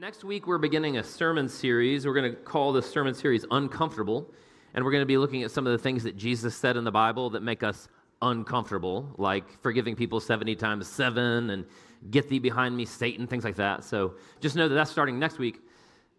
Next week, we're beginning a sermon series. We're going to call this sermon series Uncomfortable. And we're going to be looking at some of the things that Jesus said in the Bible that make us uncomfortable, like forgiving people 70 times 7 and get thee behind me, Satan, things like that. So just know that that's starting next week.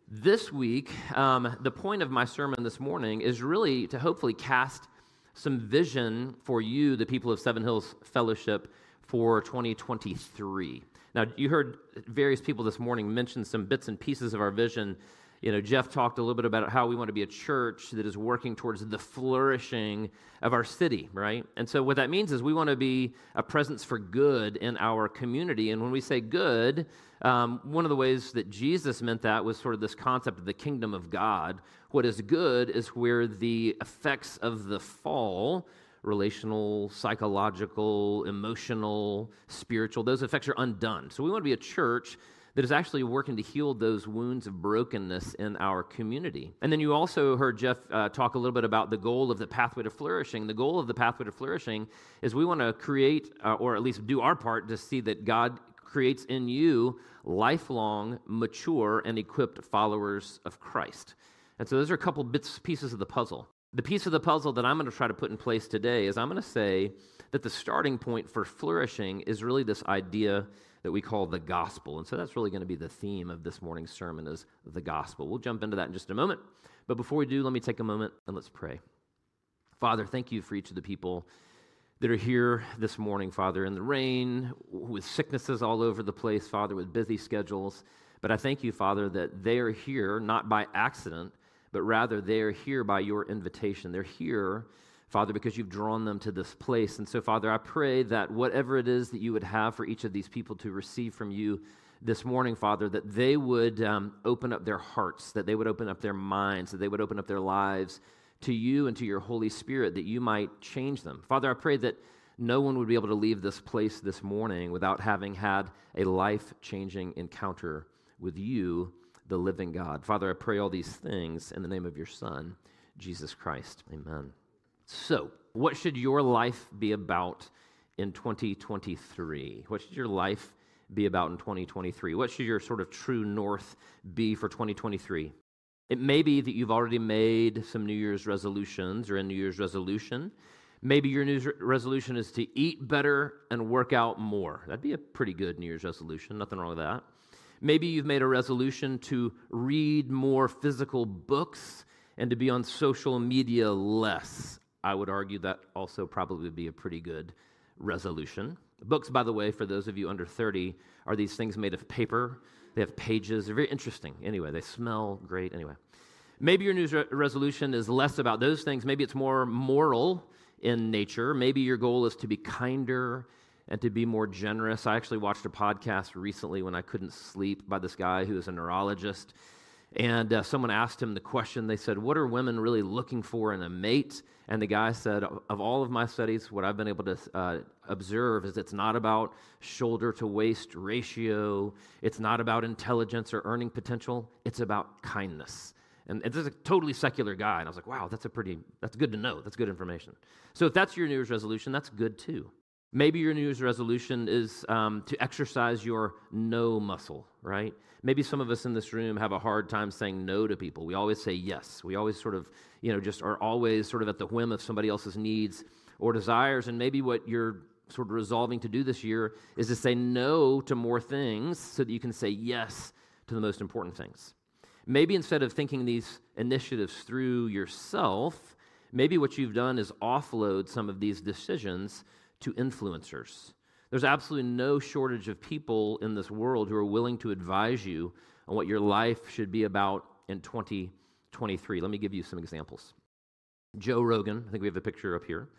This week, um, the point of my sermon this morning is really to hopefully cast some vision for you, the people of Seven Hills Fellowship, for 2023. Now, you heard various people this morning mention some bits and pieces of our vision. You know, Jeff talked a little bit about how we want to be a church that is working towards the flourishing of our city, right? And so, what that means is we want to be a presence for good in our community. And when we say good, um, one of the ways that Jesus meant that was sort of this concept of the kingdom of God. What is good is where the effects of the fall relational, psychological, emotional, spiritual, those effects are undone. So we want to be a church that is actually working to heal those wounds of brokenness in our community. And then you also heard Jeff uh, talk a little bit about the goal of the pathway to flourishing. The goal of the pathway to flourishing is we want to create, uh, or at least do our part to see that God creates in you lifelong, mature, and equipped followers of Christ. And so those are a couple bits, pieces of the puzzle. The piece of the puzzle that I'm going to try to put in place today is I'm going to say that the starting point for flourishing is really this idea that we call the gospel. And so that's really going to be the theme of this morning's sermon is the gospel. We'll jump into that in just a moment. But before we do, let me take a moment and let's pray. Father, thank you for each of the people that are here this morning, Father, in the rain, with sicknesses all over the place, Father, with busy schedules. But I thank you, Father, that they are here not by accident, but rather they are here by your invitation. They're here, Father, because you've drawn them to this place. And so, Father, I pray that whatever it is that you would have for each of these people to receive from you this morning, Father, that they would um, open up their hearts, that they would open up their minds, that they would open up their lives to you and to your Holy Spirit, that you might change them. Father, I pray that no one would be able to leave this place this morning without having had a life changing encounter with you the living God. Father, I pray all these things in the name of your Son, Jesus Christ. Amen. So, what should your life be about in 2023? What should your life be about in 2023? What should your sort of true north be for 2023? It may be that you've already made some New Year's resolutions or a New Year's resolution. Maybe your New Year's resolution is to eat better and work out more. That'd be a pretty good New Year's resolution. Nothing wrong with that. Maybe you've made a resolution to read more physical books and to be on social media less. I would argue that also probably would be a pretty good resolution. Books, by the way, for those of you under 30, are these things made of paper. They have pages. They're very interesting. Anyway, they smell great. Anyway, maybe your New Year's resolution is less about those things. Maybe it's more moral in nature. Maybe your goal is to be kinder and to be more generous. I actually watched a podcast recently when I couldn't sleep by this guy who is a neurologist. And uh, someone asked him the question, they said, What are women really looking for in a mate? And the guy said, Of all of my studies, what I've been able to uh, observe is it's not about shoulder to waist ratio, it's not about intelligence or earning potential, it's about kindness. And this is a totally secular guy. And I was like, wow, that's a pretty, that's good to know. That's good information. So if that's your New Year's resolution, that's good too. Maybe your New Year's resolution is um, to exercise your no muscle, right? Maybe some of us in this room have a hard time saying no to people. We always say yes. We always sort of, you know, just are always sort of at the whim of somebody else's needs or desires. And maybe what you're sort of resolving to do this year is to say no to more things so that you can say yes to the most important things. Maybe instead of thinking these initiatives through yourself, maybe what you've done is offload some of these decisions to influencers. There's absolutely no shortage of people in this world who are willing to advise you on what your life should be about in 2023. Let me give you some examples. Joe Rogan, I think we have a picture up here,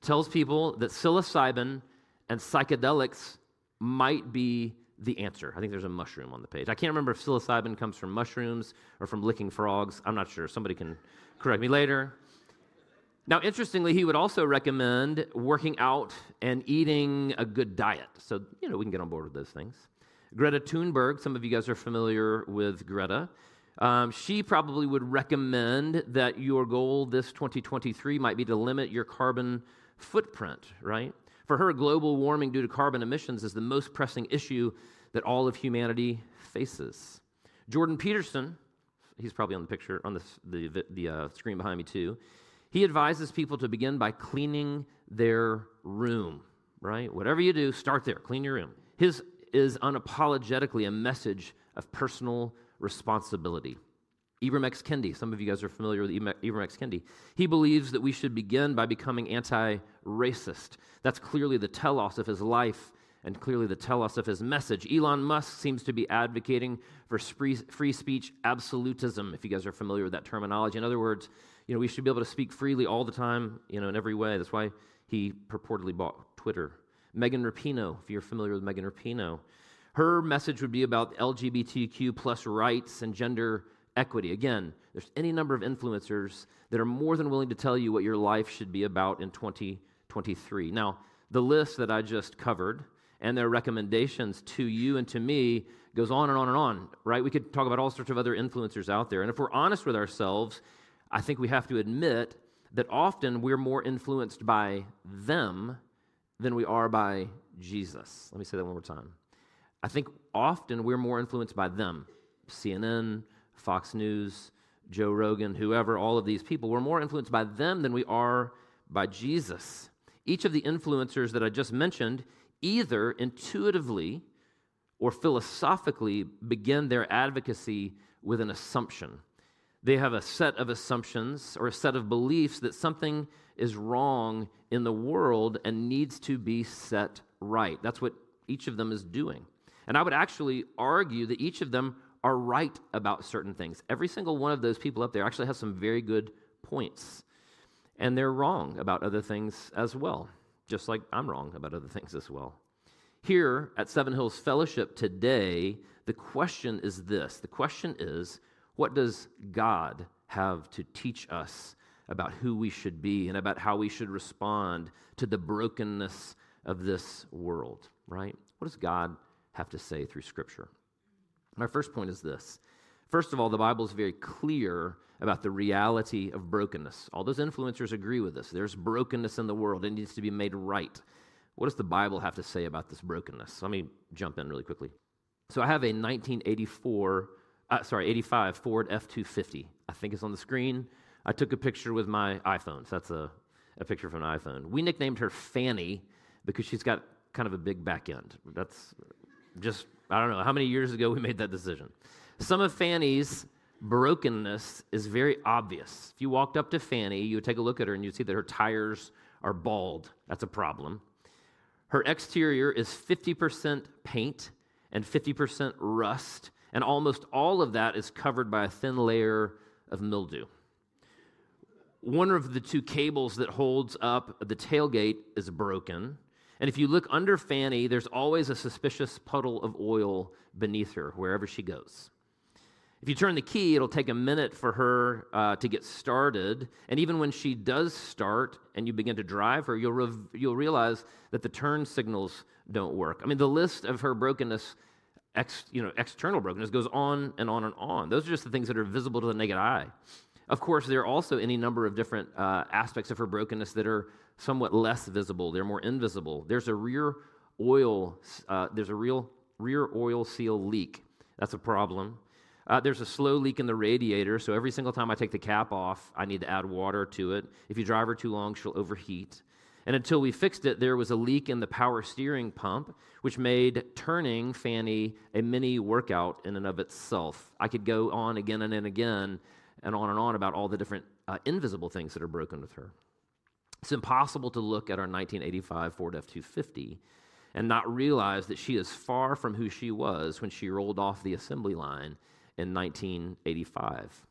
tells people that psilocybin and psychedelics might be the answer. I think there's a mushroom on the page. I can't remember if psilocybin comes from mushrooms or from licking frogs. I'm not sure. Somebody can correct me later. Now, interestingly, he would also recommend working out and eating a good diet. So, you know, we can get on board with those things. Greta Thunberg, some of you guys are familiar with Greta. Um, she probably would recommend that your goal this 2023 might be to limit your carbon footprint, right? For her, global warming due to carbon emissions is the most pressing issue that all of humanity faces. Jordan Peterson, he's probably on the picture on the, the, the uh, screen behind me too. He advises people to begin by cleaning their room, right? Whatever you do, start there, clean your room. His is unapologetically a message of personal responsibility. Ibram X. Kendi, some of you guys are familiar with Ibram X. Kendi. He believes that we should begin by becoming anti racist. That's clearly the telos of his life and clearly the telos of his message. Elon Musk seems to be advocating for free, free speech absolutism, if you guys are familiar with that terminology. In other words, you know, we should be able to speak freely all the time, you know, in every way. That's why he purportedly bought Twitter. Megan Rapinoe, if you're familiar with Megan Rapinoe, her message would be about LGBTQ plus rights and gender equity. Again, there's any number of influencers that are more than willing to tell you what your life should be about in 2023. Now, the list that I just covered and their recommendations to you and to me goes on and on and on, right? We could talk about all sorts of other influencers out there. And if we're honest with ourselves, I think we have to admit that often we're more influenced by them than we are by Jesus. Let me say that one more time. I think often we're more influenced by them. CNN, Fox News, Joe Rogan, whoever, all of these people, we're more influenced by them than we are by Jesus. Each of the influencers that I just mentioned either intuitively or philosophically begin their advocacy with an assumption. They have a set of assumptions or a set of beliefs that something is wrong in the world and needs to be set right. That's what each of them is doing. And I would actually argue that each of them are right about certain things. Every single one of those people up there actually has some very good points. And they're wrong about other things as well, just like I'm wrong about other things as well. Here at Seven Hills Fellowship today, the question is this the question is, what does God have to teach us about who we should be and about how we should respond to the brokenness of this world, right? What does God have to say through Scripture? My first point is this. First of all, the Bible is very clear about the reality of brokenness. All those influencers agree with this. There's brokenness in the world, it needs to be made right. What does the Bible have to say about this brokenness? Let me jump in really quickly. So I have a 1984, uh, sorry, 85 Ford F 250. I think it's on the screen. I took a picture with my iPhone. So that's a, a picture from an iPhone. We nicknamed her Fanny because she's got kind of a big back end. That's just I don't know how many years ago we made that decision. Some of Fanny's brokenness is very obvious. If you walked up to Fanny, you would take a look at her and you'd see that her tires are bald. That's a problem. Her exterior is 50% paint and 50% rust, and almost all of that is covered by a thin layer of mildew. One of the two cables that holds up the tailgate is broken. And if you look under Fanny, there's always a suspicious puddle of oil beneath her wherever she goes. If you turn the key, it'll take a minute for her uh, to get started. And even when she does start and you begin to drive her, you'll, rev- you'll realize that the turn signals don't work. I mean, the list of her brokenness, ex- you know, external brokenness, goes on and on and on. Those are just the things that are visible to the naked eye. Of course, there are also any number of different uh, aspects of her brokenness that are somewhat less visible. They're more invisible. There's a rear oil. Uh, there's a real rear oil seal leak. That's a problem. Uh, there's a slow leak in the radiator, so every single time I take the cap off, I need to add water to it. If you drive her too long, she'll overheat. And until we fixed it, there was a leak in the power steering pump, which made turning Fanny a mini workout in and of itself. I could go on again and again and on and on about all the different uh, invisible things that are broken with her. It's impossible to look at our 1985 Ford F 250 and not realize that she is far from who she was when she rolled off the assembly line in 1985.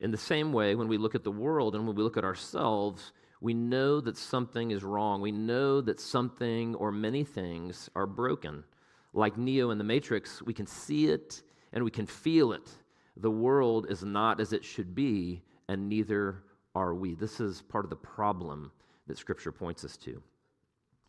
In the same way, when we look at the world and when we look at ourselves, we know that something is wrong. We know that something or many things are broken. Like Neo in the Matrix, we can see it and we can feel it. The world is not as it should be, and neither are we. This is part of the problem that Scripture points us to.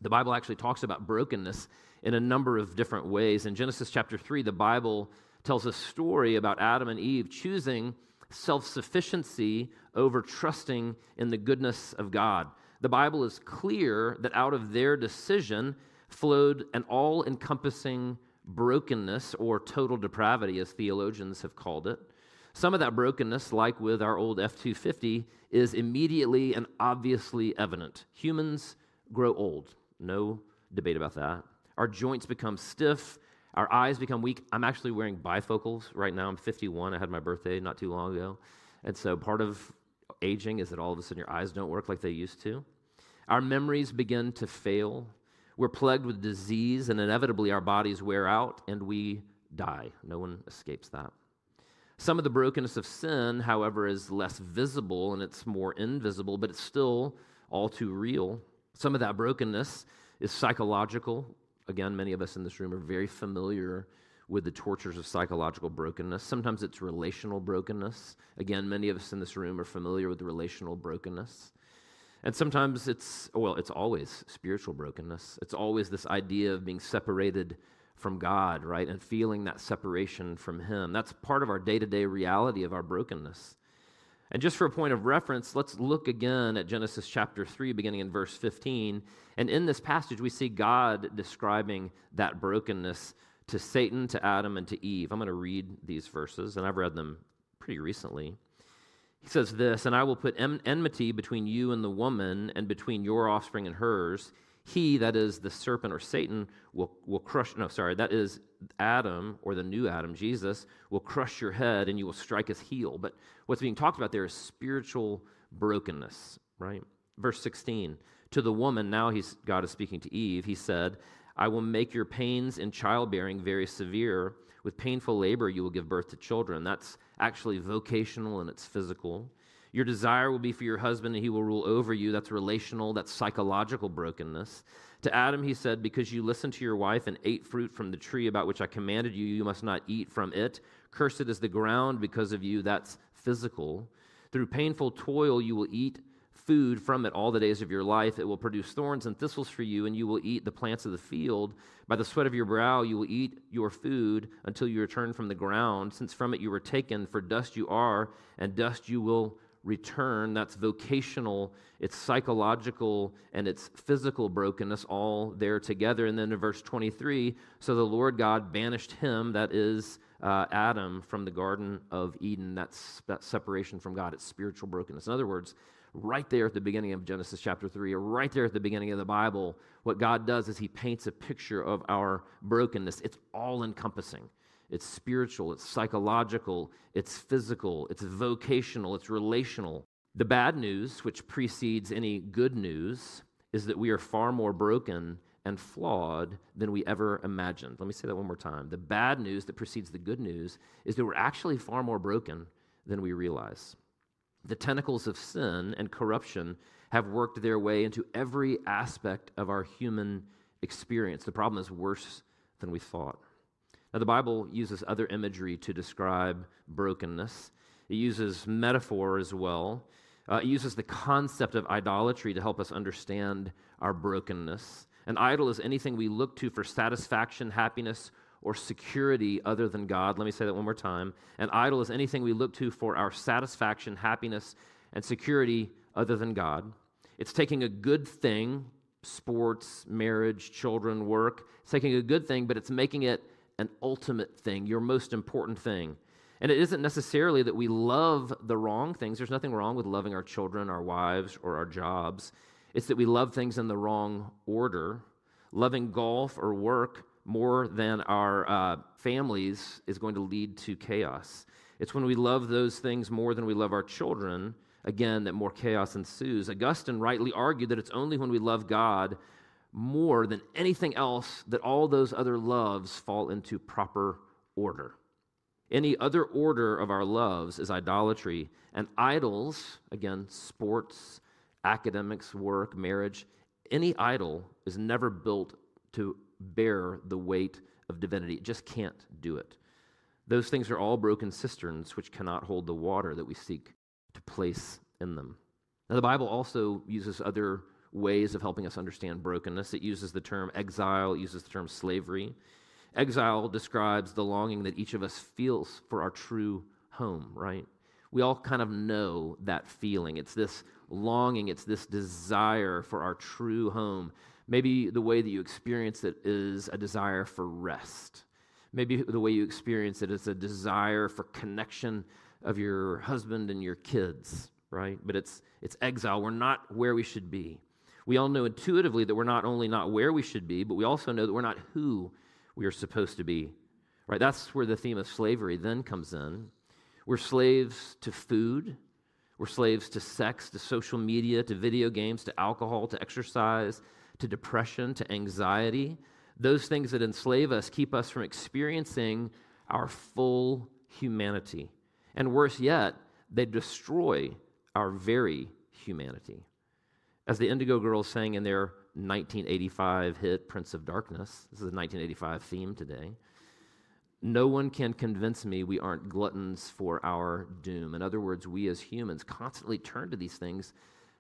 The Bible actually talks about brokenness in a number of different ways. In Genesis chapter 3, the Bible tells a story about Adam and Eve choosing self sufficiency over trusting in the goodness of God. The Bible is clear that out of their decision flowed an all encompassing brokenness or total depravity, as theologians have called it. Some of that brokenness, like with our old F 250, is immediately and obviously evident. Humans grow old, no debate about that. Our joints become stiff, our eyes become weak. I'm actually wearing bifocals right now. I'm 51. I had my birthday not too long ago. And so part of aging is that all of a sudden your eyes don't work like they used to. Our memories begin to fail. We're plagued with disease, and inevitably our bodies wear out and we die. No one escapes that. Some of the brokenness of sin, however, is less visible and it's more invisible, but it's still all too real. Some of that brokenness is psychological. Again, many of us in this room are very familiar with the tortures of psychological brokenness. Sometimes it's relational brokenness. Again, many of us in this room are familiar with relational brokenness. And sometimes it's, well, it's always spiritual brokenness. It's always this idea of being separated from God, right? And feeling that separation from Him. That's part of our day to day reality of our brokenness. And just for a point of reference, let's look again at Genesis chapter 3, beginning in verse 15. And in this passage, we see God describing that brokenness to Satan, to Adam, and to Eve. I'm going to read these verses, and I've read them pretty recently. He says this, and I will put enmity between you and the woman, and between your offspring and hers. He, that is the serpent or Satan, will, will crush, no, sorry, that is Adam or the new Adam, Jesus, will crush your head and you will strike his heel. But what's being talked about there is spiritual brokenness, right? Verse 16 To the woman, now he's, God is speaking to Eve, he said, I will make your pains in childbearing very severe. With painful labor, you will give birth to children. That's actually vocational and it's physical. Your desire will be for your husband, and he will rule over you. That's relational, that's psychological brokenness. To Adam, he said, Because you listened to your wife and ate fruit from the tree about which I commanded you, you must not eat from it. Cursed is the ground because of you. That's physical. Through painful toil, you will eat food from it all the days of your life. It will produce thorns and thistles for you, and you will eat the plants of the field. By the sweat of your brow, you will eat your food until you return from the ground, since from it you were taken, for dust you are, and dust you will return. That's vocational, it's psychological, and it's physical brokenness all there together. And then in verse 23, so the Lord God banished him, that is uh, Adam, from the Garden of Eden. That's that separation from God. It's spiritual brokenness. In other words, right there at the beginning of Genesis chapter 3, or right there at the beginning of the Bible, what God does is he paints a picture of our brokenness. It's all encompassing. It's spiritual, it's psychological, it's physical, it's vocational, it's relational. The bad news, which precedes any good news, is that we are far more broken and flawed than we ever imagined. Let me say that one more time. The bad news that precedes the good news is that we're actually far more broken than we realize. The tentacles of sin and corruption have worked their way into every aspect of our human experience. The problem is worse than we thought. Now, the Bible uses other imagery to describe brokenness, it uses metaphor as well. Uh, it uses the concept of idolatry to help us understand our brokenness. An idol is anything we look to for satisfaction, happiness, or security other than God. Let me say that one more time. An idol is anything we look to for our satisfaction, happiness, and security other than God. It's taking a good thing, sports, marriage, children, work, it's taking a good thing, but it's making it an ultimate thing, your most important thing. And it isn't necessarily that we love the wrong things. There's nothing wrong with loving our children, our wives, or our jobs. It's that we love things in the wrong order. Loving golf or work more than our uh, families is going to lead to chaos. It's when we love those things more than we love our children, again, that more chaos ensues. Augustine rightly argued that it's only when we love God more than anything else that all those other loves fall into proper order. Any other order of our loves is idolatry, and idols, again, sports, academics, work, marriage, any idol is never built to bear the weight of divinity. It just can't do it. Those things are all broken cisterns which cannot hold the water that we seek to place in them. Now, the Bible also uses other ways of helping us understand brokenness. It uses the term exile, it uses the term slavery. Exile describes the longing that each of us feels for our true home, right? We all kind of know that feeling. It's this longing, it's this desire for our true home. Maybe the way that you experience it is a desire for rest. Maybe the way you experience it is a desire for connection of your husband and your kids, right? But it's, it's exile. We're not where we should be. We all know intuitively that we're not only not where we should be, but we also know that we're not who we are supposed to be, right? That's where the theme of slavery then comes in. We're slaves to food, we're slaves to sex, to social media, to video games, to alcohol, to exercise, to depression, to anxiety. Those things that enslave us keep us from experiencing our full humanity. And worse yet, they destroy our very humanity. As the Indigo Girls sang in their 1985 hit Prince of Darkness, this is a 1985 theme today. No one can convince me we aren't gluttons for our doom. In other words, we as humans constantly turn to these things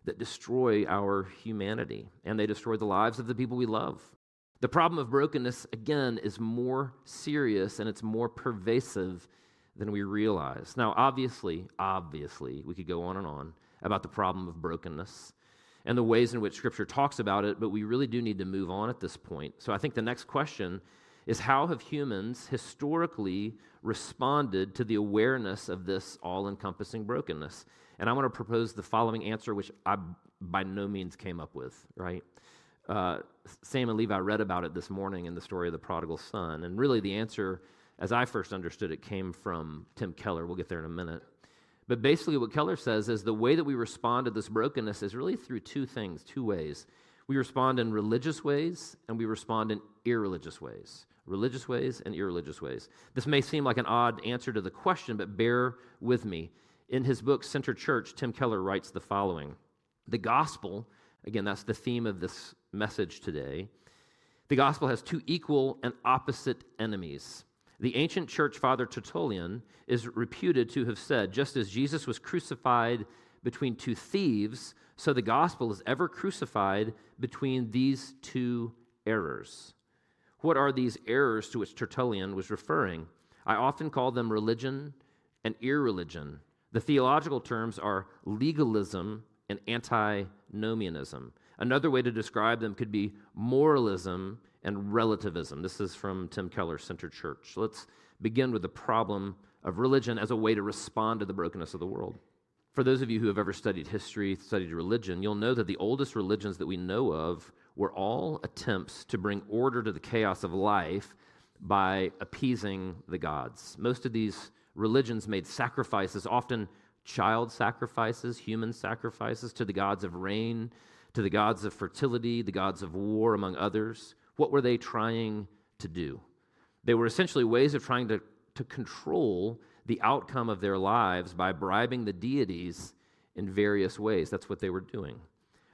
that destroy our humanity and they destroy the lives of the people we love. The problem of brokenness, again, is more serious and it's more pervasive than we realize. Now, obviously, obviously, we could go on and on about the problem of brokenness and the ways in which Scripture talks about it, but we really do need to move on at this point. So I think the next question is how have humans historically responded to the awareness of this all encompassing brokenness? And I want to propose the following answer, which I by no means came up with, right? Uh, Sam and Levi read about it this morning in the story of the prodigal son. And really, the answer, as I first understood it, came from Tim Keller. We'll get there in a minute. But basically, what Keller says is the way that we respond to this brokenness is really through two things, two ways. We respond in religious ways and we respond in irreligious ways religious ways and irreligious ways. This may seem like an odd answer to the question, but bear with me. In his book, Center Church, Tim Keller writes the following The gospel, again, that's the theme of this message today, the gospel has two equal and opposite enemies. The ancient church father Tertullian is reputed to have said, just as Jesus was crucified between two thieves, so the gospel is ever crucified between these two errors. What are these errors to which Tertullian was referring? I often call them religion and irreligion. The theological terms are legalism and antinomianism. Another way to describe them could be moralism and relativism. This is from Tim Keller, Center Church. Let's begin with the problem of religion as a way to respond to the brokenness of the world. For those of you who have ever studied history, studied religion, you'll know that the oldest religions that we know of were all attempts to bring order to the chaos of life by appeasing the gods. Most of these religions made sacrifices, often child sacrifices, human sacrifices, to the gods of rain, to the gods of fertility, the gods of war, among others. What were they trying to do? They were essentially ways of trying to, to control the outcome of their lives by bribing the deities in various ways. That's what they were doing.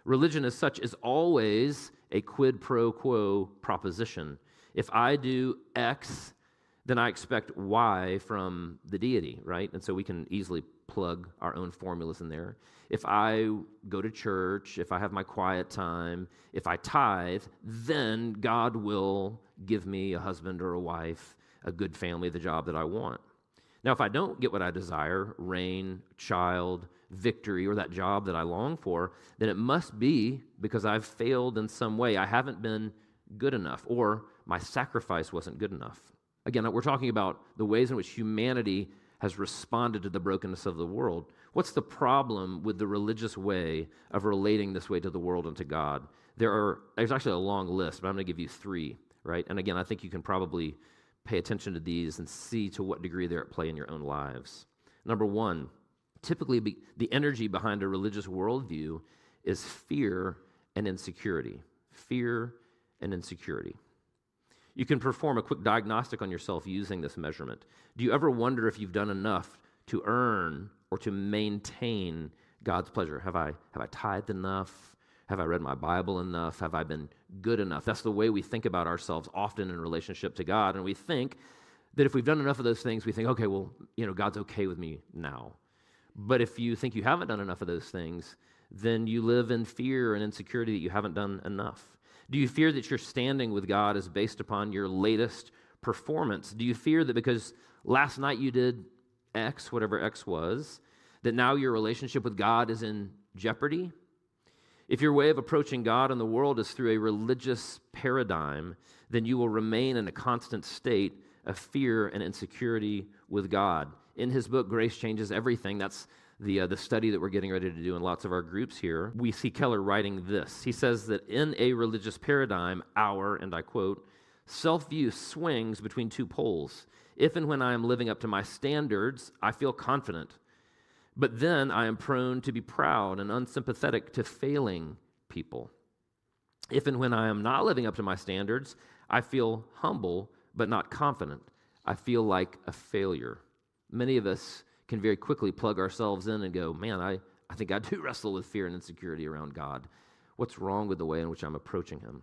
Religion, as such, is always a quid pro quo proposition. If I do X, then I expect Y from the deity, right? And so we can easily plug our own formulas in there. If I go to church, if I have my quiet time, if I tithe, then God will give me a husband or a wife, a good family, the job that I want. Now, if I don't get what I desire, rain, child, victory, or that job that I long for, then it must be because I've failed in some way. I haven't been good enough, or my sacrifice wasn't good enough. Again, we're talking about the ways in which humanity has responded to the brokenness of the world. What's the problem with the religious way of relating this way to the world and to God? There are, there's actually a long list, but I'm going to give you three, right? And again, I think you can probably pay attention to these and see to what degree they're at play in your own lives. Number one, typically be, the energy behind a religious worldview is fear and insecurity. Fear and insecurity. You can perform a quick diagnostic on yourself using this measurement. Do you ever wonder if you've done enough to earn or to maintain God's pleasure? Have I, have I tithed enough? Have I read my Bible enough? Have I been good enough? That's the way we think about ourselves often in relationship to God. And we think that if we've done enough of those things, we think, okay, well, you know, God's okay with me now. But if you think you haven't done enough of those things, then you live in fear and insecurity that you haven't done enough. Do you fear that your standing with God is based upon your latest performance? Do you fear that because last night you did X, whatever X was, that now your relationship with God is in jeopardy? If your way of approaching God and the world is through a religious paradigm, then you will remain in a constant state of fear and insecurity with God. In his book, Grace Changes Everything, that's the, uh, the study that we're getting ready to do in lots of our groups here, we see Keller writing this. He says that in a religious paradigm, our, and I quote, self view swings between two poles. If and when I am living up to my standards, I feel confident. But then I am prone to be proud and unsympathetic to failing people. If and when I am not living up to my standards, I feel humble but not confident. I feel like a failure. Many of us can very quickly plug ourselves in and go, man, I, I think I do wrestle with fear and insecurity around God. What's wrong with the way in which I'm approaching Him?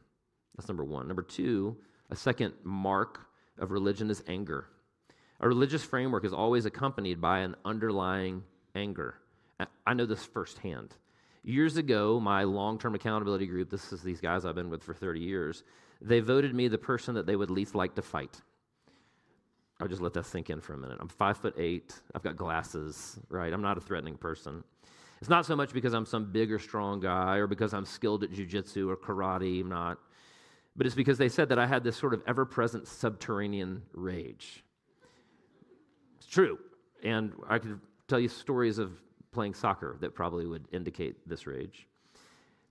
That's number one. Number two, a second mark of religion is anger. A religious framework is always accompanied by an underlying anger. I know this firsthand. Years ago, my long term accountability group, this is these guys I've been with for 30 years, they voted me the person that they would least like to fight. I'll just let that sink in for a minute. I'm five foot eight. I've got glasses, right? I'm not a threatening person. It's not so much because I'm some big or strong guy or because I'm skilled at jujitsu or karate. I'm not. But it's because they said that I had this sort of ever present subterranean rage. It's true. And I could tell you stories of playing soccer that probably would indicate this rage.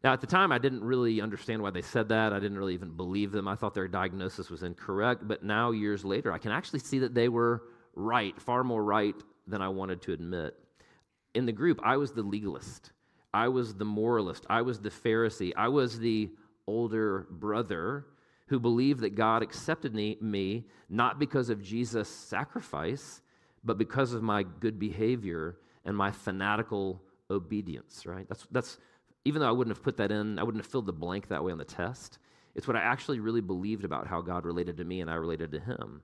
Now, at the time, I didn't really understand why they said that. I didn't really even believe them. I thought their diagnosis was incorrect. But now, years later, I can actually see that they were right, far more right than I wanted to admit. In the group, I was the legalist, I was the moralist, I was the Pharisee, I was the older brother who believed that God accepted me not because of Jesus' sacrifice, but because of my good behavior and my fanatical obedience, right? That's, that's, even though I wouldn't have put that in, I wouldn't have filled the blank that way on the test. It's what I actually really believed about how God related to me and I related to him.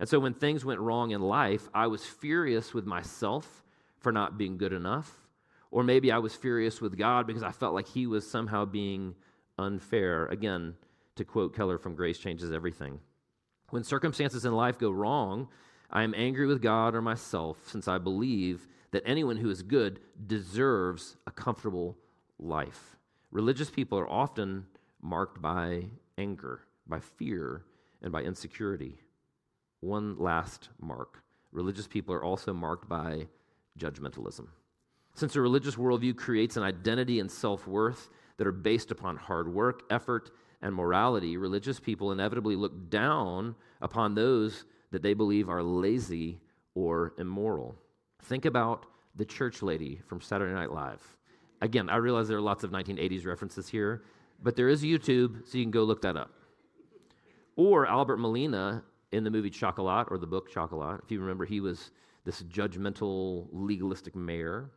And so when things went wrong in life, I was furious with myself for not being good enough. Or maybe I was furious with God because I felt like he was somehow being unfair. Again, to quote Keller from Grace Changes Everything. When circumstances in life go wrong, I am angry with God or myself since I believe that anyone who is good deserves a comfortable life. Religious people are often marked by anger, by fear, and by insecurity. One last mark religious people are also marked by judgmentalism. Since a religious worldview creates an identity and self worth that are based upon hard work, effort, and morality, religious people inevitably look down upon those that they believe are lazy or immoral. Think about the church lady from Saturday Night Live. Again, I realize there are lots of 1980s references here, but there is YouTube, so you can go look that up. Or Albert Molina in the movie Chocolat or the book Chocolat. If you remember, he was this judgmental, legalistic mayor.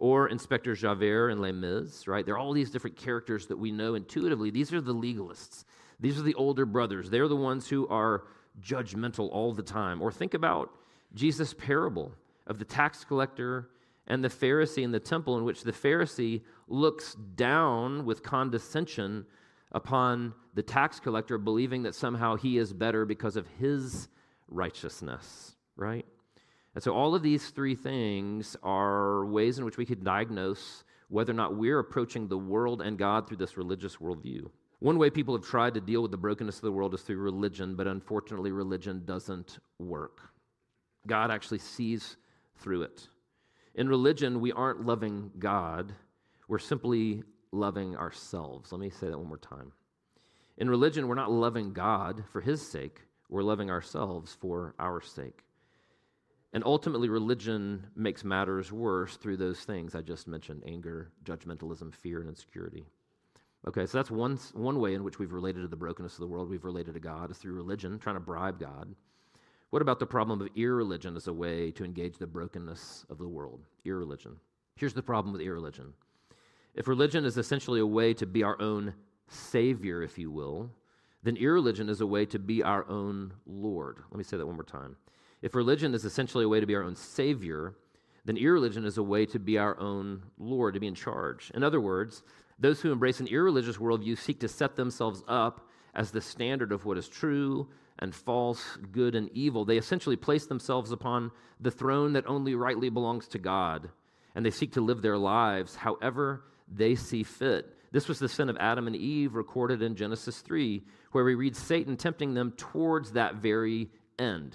Or Inspector Javert in Les Mis, right? There are all these different characters that we know intuitively. These are the legalists. These are the older brothers. They're the ones who are judgmental all the time. Or think about Jesus' parable of the tax collector and the Pharisee in the temple, in which the Pharisee looks down with condescension upon the tax collector, believing that somehow he is better because of his righteousness, right? And so, all of these three things are ways in which we could diagnose whether or not we're approaching the world and God through this religious worldview. One way people have tried to deal with the brokenness of the world is through religion, but unfortunately, religion doesn't work. God actually sees through it. In religion, we aren't loving God, we're simply loving ourselves. Let me say that one more time. In religion, we're not loving God for his sake, we're loving ourselves for our sake. And ultimately, religion makes matters worse through those things I just mentioned anger, judgmentalism, fear, and insecurity. Okay, so that's one, one way in which we've related to the brokenness of the world. We've related to God is through religion, trying to bribe God. What about the problem of irreligion as a way to engage the brokenness of the world? Irreligion. Here's the problem with irreligion. If religion is essentially a way to be our own savior, if you will, then irreligion is a way to be our own Lord. Let me say that one more time. If religion is essentially a way to be our own savior, then irreligion is a way to be our own Lord, to be in charge. In other words, those who embrace an irreligious worldview seek to set themselves up as the standard of what is true and false, good and evil. They essentially place themselves upon the throne that only rightly belongs to God, and they seek to live their lives however they see fit. This was the sin of Adam and Eve recorded in Genesis 3, where we read Satan tempting them towards that very end.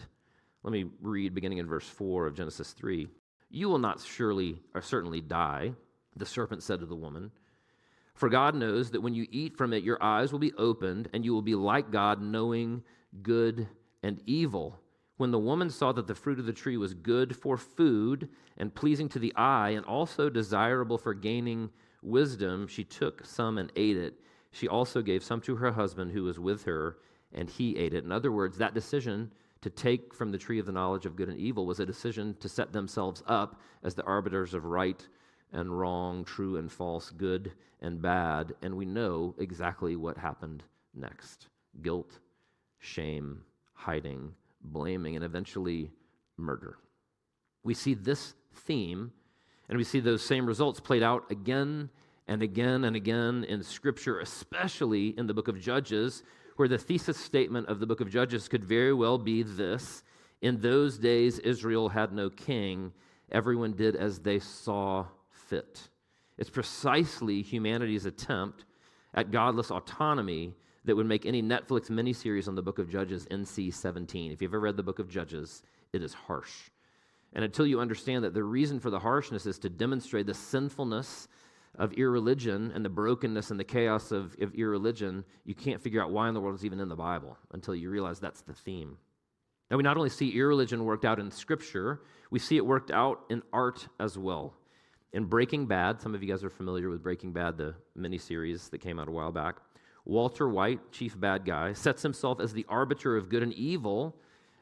Let me read beginning in verse 4 of Genesis 3. You will not surely or certainly die, the serpent said to the woman. For God knows that when you eat from it, your eyes will be opened, and you will be like God, knowing good and evil. When the woman saw that the fruit of the tree was good for food and pleasing to the eye, and also desirable for gaining wisdom, she took some and ate it. She also gave some to her husband who was with her, and he ate it. In other words, that decision to take from the tree of the knowledge of good and evil was a decision to set themselves up as the arbiters of right and wrong, true and false, good and bad. And we know exactly what happened next guilt, shame, hiding, blaming, and eventually murder. We see this theme and we see those same results played out again and again and again in Scripture, especially in the book of Judges, where the thesis statement of the book of Judges could very well be this In those days, Israel had no king, everyone did as they saw fit. It's precisely humanity's attempt at godless autonomy that would make any Netflix miniseries on the book of Judges NC 17. If you've ever read the book of Judges, it is harsh. And until you understand that the reason for the harshness is to demonstrate the sinfulness of irreligion and the brokenness and the chaos of, of irreligion, you can't figure out why in the world it's even in the Bible until you realize that's the theme. Now, we not only see irreligion worked out in Scripture, we see it worked out in art as well. In Breaking Bad, some of you guys are familiar with Breaking Bad, the miniseries that came out a while back. Walter White, chief bad guy, sets himself as the arbiter of good and evil.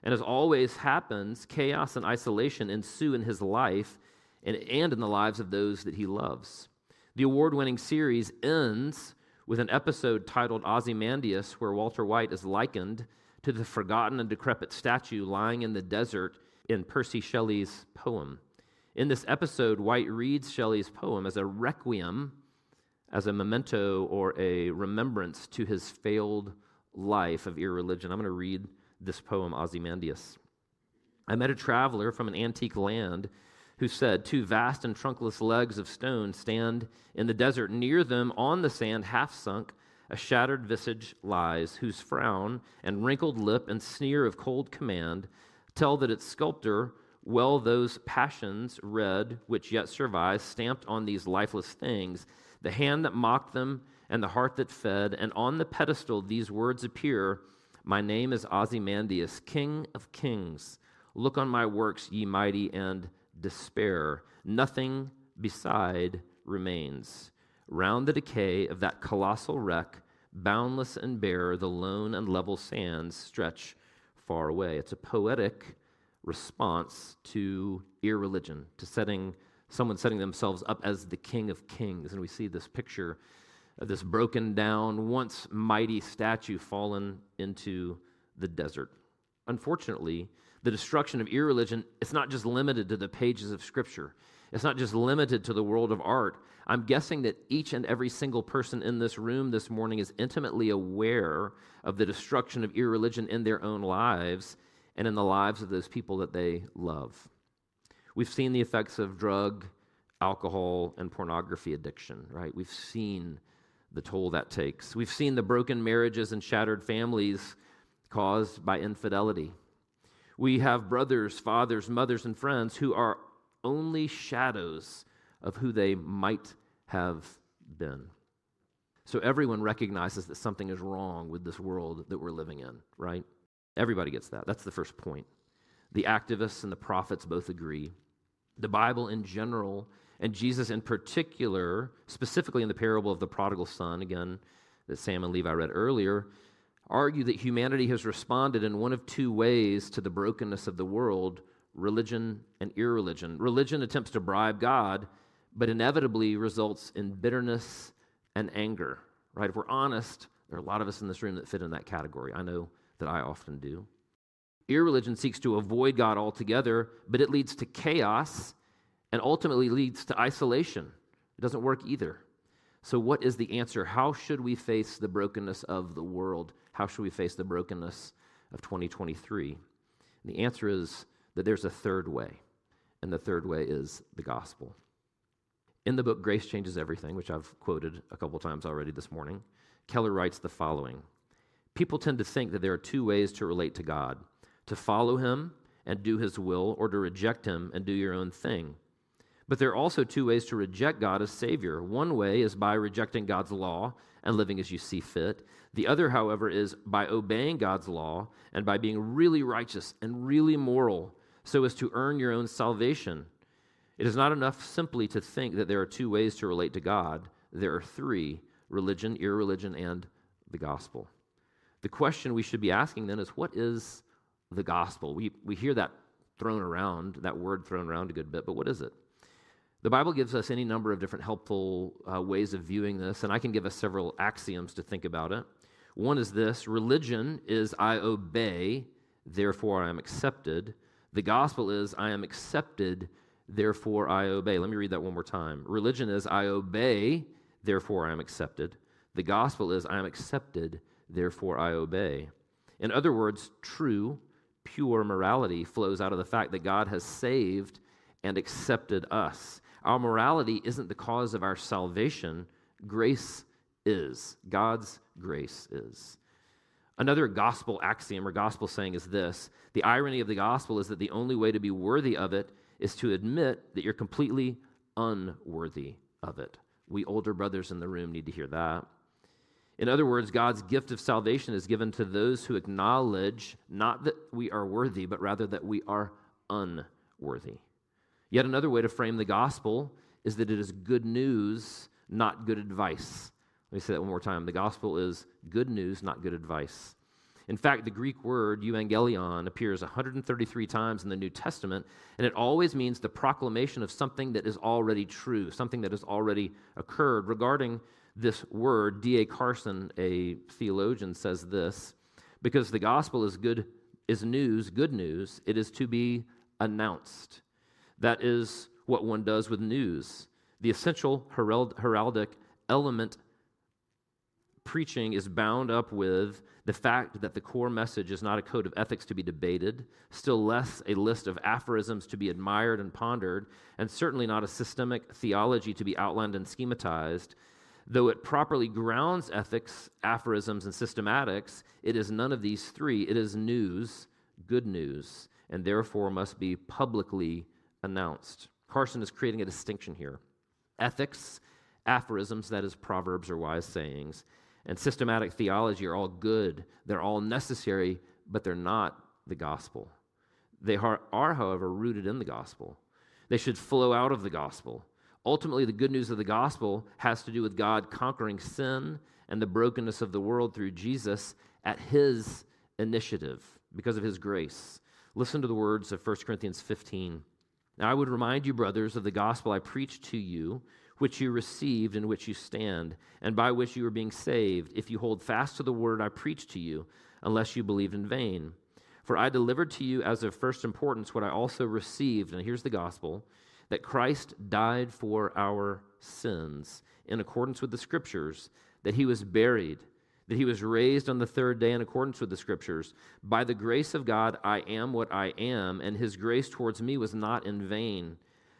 And as always happens, chaos and isolation ensue in his life and, and in the lives of those that he loves. The award winning series ends with an episode titled Ozymandias, where Walter White is likened to the forgotten and decrepit statue lying in the desert in Percy Shelley's poem. In this episode, White reads Shelley's poem as a requiem, as a memento or a remembrance to his failed life of irreligion. I'm going to read this poem, Ozymandias. I met a traveler from an antique land who said, Two vast and trunkless legs of stone stand in the desert. Near them, on the sand, half sunk, a shattered visage lies, whose frown and wrinkled lip and sneer of cold command tell that its sculptor well those passions read which yet survive, stamped on these lifeless things, the hand that mocked them and the heart that fed, and on the pedestal these words appear My name is Ozymandias, King of kings. Look on my works, ye mighty, and despair. Nothing beside remains. Round the decay of that colossal wreck, boundless and bare, the lone and level sands stretch far away. It's a poetic response to irreligion, to setting someone setting themselves up as the king of kings. And we see this picture of this broken down, once mighty statue fallen into the desert. Unfortunately, the destruction of irreligion, it's not just limited to the pages of Scripture. It's not just limited to the world of art. I'm guessing that each and every single person in this room this morning is intimately aware of the destruction of irreligion in their own lives and in the lives of those people that they love. We've seen the effects of drug, alcohol, and pornography addiction, right? We've seen the toll that takes. We've seen the broken marriages and shattered families caused by infidelity. We have brothers, fathers, mothers, and friends who are only shadows of who they might have been. So everyone recognizes that something is wrong with this world that we're living in, right? Everybody gets that. That's the first point. The activists and the prophets both agree. The Bible in general, and Jesus in particular, specifically in the parable of the prodigal son, again, that Sam and Levi read earlier, argue that humanity has responded in one of two ways to the brokenness of the world religion and irreligion. Religion attempts to bribe God, but inevitably results in bitterness and anger, right? If we're honest, there are a lot of us in this room that fit in that category. I know that I often do. Irreligion seeks to avoid God altogether, but it leads to chaos and ultimately leads to isolation. It doesn't work either. So, what is the answer? How should we face the brokenness of the world? How should we face the brokenness of 2023? And the answer is that there's a third way, and the third way is the gospel. In the book Grace Changes Everything, which I've quoted a couple times already this morning, Keller writes the following People tend to think that there are two ways to relate to God to follow him and do his will, or to reject him and do your own thing. But there are also two ways to reject God as Savior. One way is by rejecting God's law and living as you see fit. The other, however, is by obeying God's law and by being really righteous and really moral so as to earn your own salvation. It is not enough simply to think that there are two ways to relate to God. There are three religion, irreligion, and the gospel. The question we should be asking then is what is the gospel? We, we hear that thrown around, that word thrown around a good bit, but what is it? The Bible gives us any number of different helpful uh, ways of viewing this, and I can give us several axioms to think about it. One is this religion is I obey, therefore I am accepted. The gospel is I am accepted, therefore I obey. Let me read that one more time. Religion is I obey, therefore I am accepted. The gospel is I am accepted, therefore I obey. In other words, true, pure morality flows out of the fact that God has saved and accepted us. Our morality isn't the cause of our salvation, grace is. God's grace is. Another gospel axiom or gospel saying is this the irony of the gospel is that the only way to be worthy of it is to admit that you're completely unworthy of it. We older brothers in the room need to hear that. In other words, God's gift of salvation is given to those who acknowledge not that we are worthy, but rather that we are unworthy. Yet another way to frame the gospel is that it is good news, not good advice. Let me say that one more time. The gospel is good news, not good advice. In fact, the Greek word euangelion appears 133 times in the New Testament, and it always means the proclamation of something that is already true, something that has already occurred. Regarding this word, D.A. Carson, a theologian, says this because the gospel is good is news, good news, it is to be announced. That is what one does with news. The essential heraldic element preaching is bound up with the fact that the core message is not a code of ethics to be debated, still less a list of aphorisms to be admired and pondered, and certainly not a systemic theology to be outlined and schematized. Though it properly grounds ethics, aphorisms, and systematics, it is none of these three. It is news, good news, and therefore must be publicly announced. Carson is creating a distinction here. Ethics, aphorisms, that is, proverbs or wise sayings, and systematic theology are all good. They're all necessary, but they're not the gospel. They are, are, however, rooted in the gospel. They should flow out of the gospel. Ultimately, the good news of the gospel has to do with God conquering sin and the brokenness of the world through Jesus at his initiative because of his grace. Listen to the words of 1 Corinthians 15. Now I would remind you, brothers, of the gospel I preached to you, which you received, in which you stand, and by which you are being saved, if you hold fast to the word I preached to you, unless you believed in vain. For I delivered to you as of first importance what I also received, and here's the gospel that Christ died for our sins in accordance with the scriptures, that he was buried that he was raised on the third day in accordance with the scriptures. By the grace of God, I am what I am, and his grace towards me was not in vain.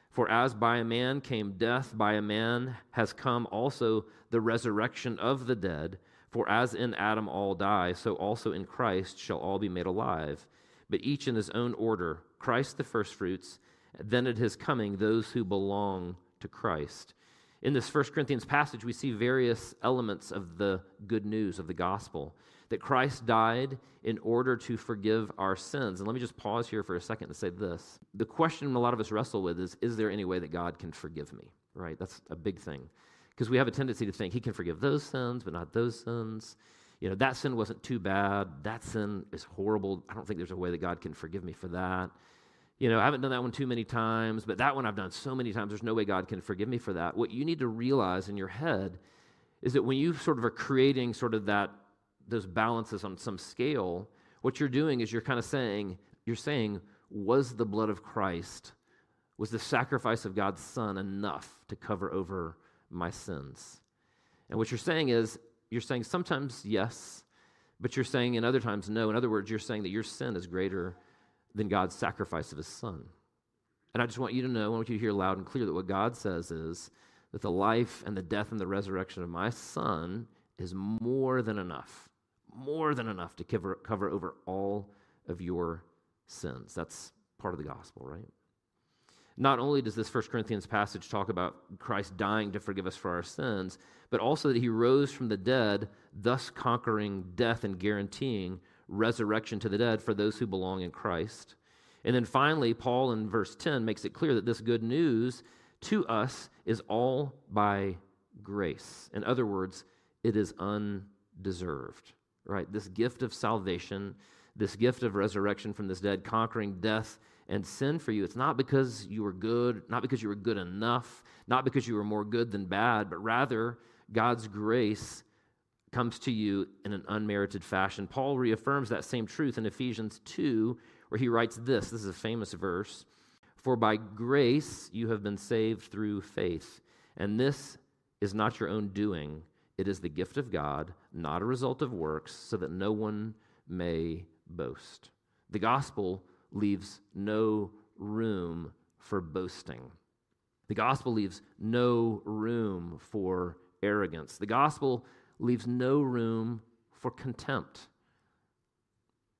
For as by a man came death, by a man has come also the resurrection of the dead. For as in Adam all die, so also in Christ shall all be made alive, but each in his own order Christ the firstfruits, then at his coming, those who belong to Christ. In this First Corinthians passage, we see various elements of the good news of the gospel that Christ died in order to forgive our sins. And let me just pause here for a second and say this. The question a lot of us wrestle with is Is there any way that God can forgive me? Right? That's a big thing. Because we have a tendency to think He can forgive those sins, but not those sins. You know, that sin wasn't too bad. That sin is horrible. I don't think there's a way that God can forgive me for that you know, I haven't done that one too many times, but that one I've done so many times, there's no way God can forgive me for that. What you need to realize in your head is that when you sort of are creating sort of that, those balances on some scale, what you're doing is you're kind of saying, you're saying, was the blood of Christ, was the sacrifice of God's Son enough to cover over my sins? And what you're saying is, you're saying sometimes yes, but you're saying in other times no. In other words, you're saying that your sin is greater than God's sacrifice of his son. And I just want you to know, I want you to hear loud and clear that what God says is that the life and the death and the resurrection of my son is more than enough, more than enough to cover, cover over all of your sins. That's part of the gospel, right? Not only does this 1 Corinthians passage talk about Christ dying to forgive us for our sins, but also that he rose from the dead, thus conquering death and guaranteeing resurrection to the dead for those who belong in Christ. And then finally, Paul in verse 10 makes it clear that this good news to us is all by grace. In other words, it is undeserved, right? This gift of salvation, this gift of resurrection from this dead, conquering death and sin for you. It's not because you were good, not because you were good enough, not because you were more good than bad, but rather God's grace comes to you in an unmerited fashion. Paul reaffirms that same truth in Ephesians 2, where he writes this this is a famous verse For by grace you have been saved through faith, and this is not your own doing. It is the gift of God, not a result of works, so that no one may boast. The gospel leaves no room for boasting. The gospel leaves no room for arrogance. The gospel leaves no room for contempt,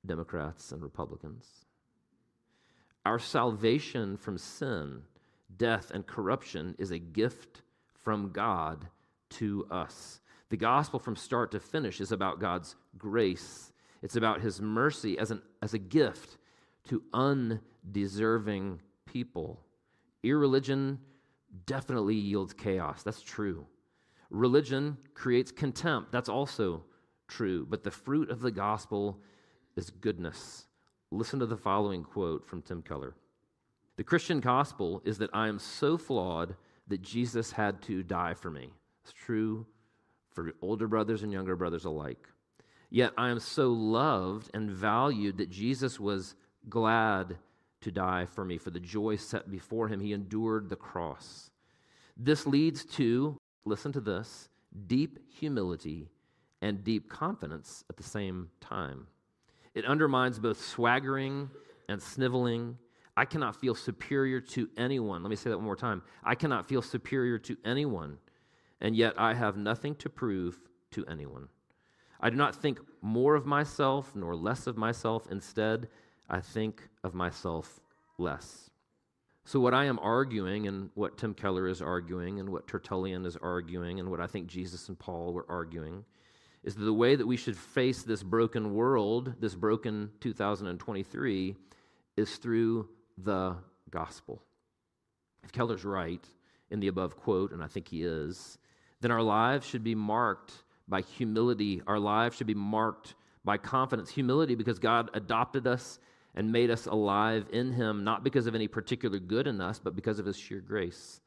Democrats and Republicans. Our salvation from sin, death, and corruption is a gift from God to us. The gospel from start to finish is about God's grace. It's about his mercy as, an, as a gift to undeserving people. Irreligion definitely yields chaos. That's true. Religion creates contempt. That's also true. But the fruit of the gospel is goodness. Listen to the following quote from Tim Keller The Christian gospel is that I am so flawed that Jesus had to die for me. It's true for older brothers and younger brothers alike. Yet I am so loved and valued that Jesus was glad to die for me. For the joy set before him, he endured the cross. This leads to listen to this deep humility and deep confidence at the same time. It undermines both swaggering and sniveling. I cannot feel superior to anyone. Let me say that one more time. I cannot feel superior to anyone, and yet I have nothing to prove to anyone. I do not think more of myself nor less of myself. Instead, I think of myself less. So, what I am arguing, and what Tim Keller is arguing, and what Tertullian is arguing, and what I think Jesus and Paul were arguing, is that the way that we should face this broken world, this broken 2023, is through the gospel. If Keller's right in the above quote, and I think he is, then our lives should be marked by humility. Our lives should be marked by confidence. Humility because God adopted us and made us alive in him, not because of any particular good in us, but because of his sheer grace.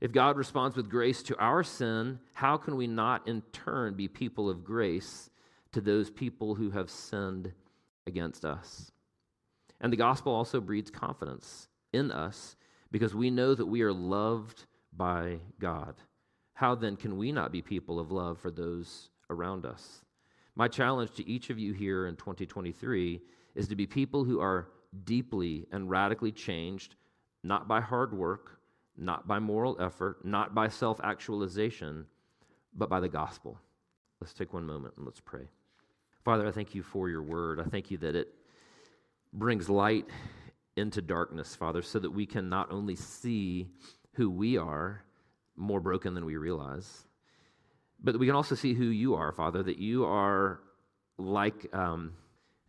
If God responds with grace to our sin, how can we not in turn be people of grace to those people who have sinned against us? And the gospel also breeds confidence in us because we know that we are loved by God. How then can we not be people of love for those around us? My challenge to each of you here in 2023 is to be people who are deeply and radically changed, not by hard work, not by moral effort, not by self actualization, but by the gospel. Let's take one moment and let's pray. Father, I thank you for your word. I thank you that it brings light into darkness, Father, so that we can not only see who we are, more broken than we realize, but we can also see who you are, Father, that you are like. Um,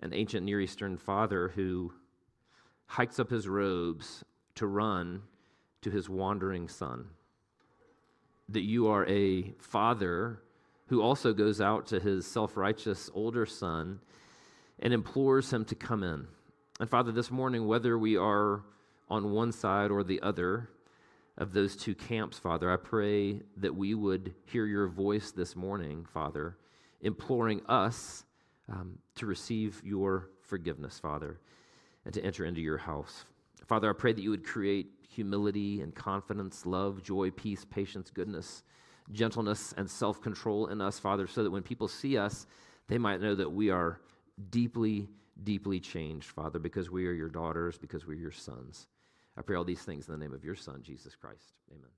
an ancient Near Eastern father who hikes up his robes to run to his wandering son. That you are a father who also goes out to his self righteous older son and implores him to come in. And Father, this morning, whether we are on one side or the other of those two camps, Father, I pray that we would hear your voice this morning, Father, imploring us um, to receive your forgiveness, Father, and to enter into your house. Father, I pray that you would create humility and confidence, love, joy, peace, patience, goodness, gentleness, and self control in us, Father, so that when people see us, they might know that we are deeply, deeply changed, Father, because we are your daughters, because we're your sons. I pray all these things in the name of your Son, Jesus Christ. Amen.